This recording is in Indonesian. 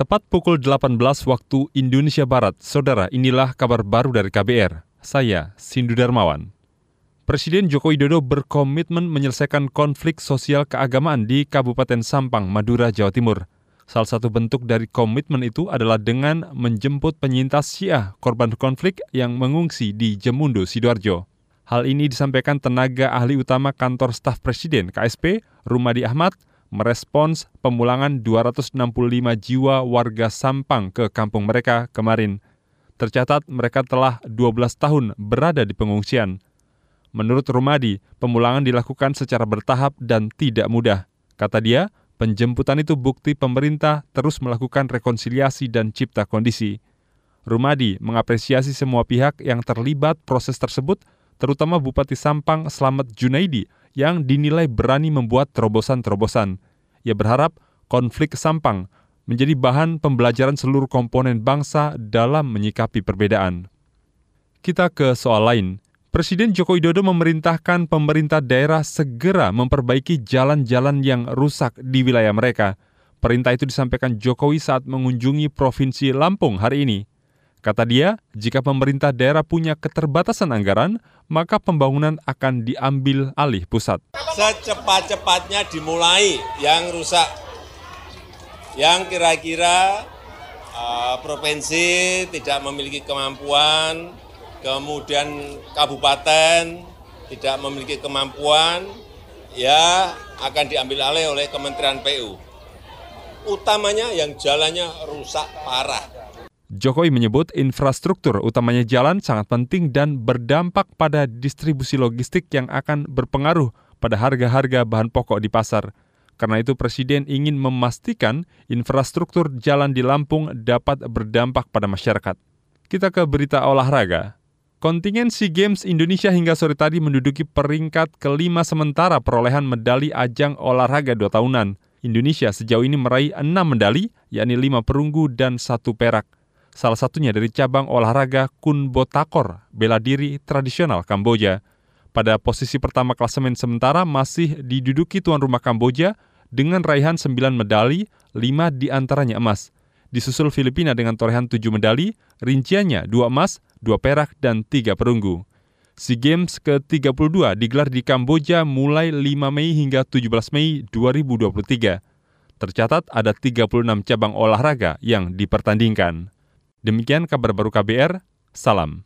Tepat pukul 18 waktu Indonesia Barat, saudara inilah kabar baru dari KBR. Saya, Sindu Darmawan. Presiden Joko Widodo berkomitmen menyelesaikan konflik sosial keagamaan di Kabupaten Sampang, Madura, Jawa Timur. Salah satu bentuk dari komitmen itu adalah dengan menjemput penyintas Syiah korban konflik yang mengungsi di Jemundo, Sidoarjo. Hal ini disampaikan tenaga ahli utama kantor staf presiden KSP, Rumadi Ahmad, merespons pemulangan 265 jiwa warga Sampang ke kampung mereka kemarin. Tercatat mereka telah 12 tahun berada di pengungsian. Menurut Rumadi, pemulangan dilakukan secara bertahap dan tidak mudah. Kata dia, penjemputan itu bukti pemerintah terus melakukan rekonsiliasi dan cipta kondisi. Rumadi mengapresiasi semua pihak yang terlibat proses tersebut terutama Bupati Sampang Slamet Junaidi yang dinilai berani membuat terobosan-terobosan. Ia berharap konflik Sampang menjadi bahan pembelajaran seluruh komponen bangsa dalam menyikapi perbedaan. Kita ke soal lain. Presiden Joko Widodo memerintahkan pemerintah daerah segera memperbaiki jalan-jalan yang rusak di wilayah mereka. Perintah itu disampaikan Jokowi saat mengunjungi Provinsi Lampung hari ini. Kata dia, jika pemerintah daerah punya keterbatasan anggaran, maka pembangunan akan diambil alih pusat. Secepat-cepatnya dimulai yang rusak, yang kira-kira uh, provinsi tidak memiliki kemampuan, kemudian kabupaten tidak memiliki kemampuan, ya akan diambil alih oleh Kementerian PU. Utamanya yang jalannya rusak parah Jokowi menyebut infrastruktur utamanya jalan sangat penting dan berdampak pada distribusi logistik yang akan berpengaruh pada harga-harga bahan pokok di pasar. Karena itu Presiden ingin memastikan infrastruktur jalan di Lampung dapat berdampak pada masyarakat. Kita ke berita olahraga. Kontingen SEA Games Indonesia hingga sore tadi menduduki peringkat kelima sementara perolehan medali ajang olahraga dua tahunan. Indonesia sejauh ini meraih enam medali, yakni lima perunggu dan satu perak salah satunya dari cabang olahraga Kun Botakor, bela diri tradisional Kamboja. Pada posisi pertama klasemen sementara masih diduduki tuan rumah Kamboja dengan raihan 9 medali, 5 di antaranya emas. Disusul Filipina dengan torehan 7 medali, rinciannya 2 emas, 2 perak, dan 3 perunggu. SEA Games ke-32 digelar di Kamboja mulai 5 Mei hingga 17 Mei 2023. Tercatat ada 36 cabang olahraga yang dipertandingkan. Demikian kabar baru KBR, salam.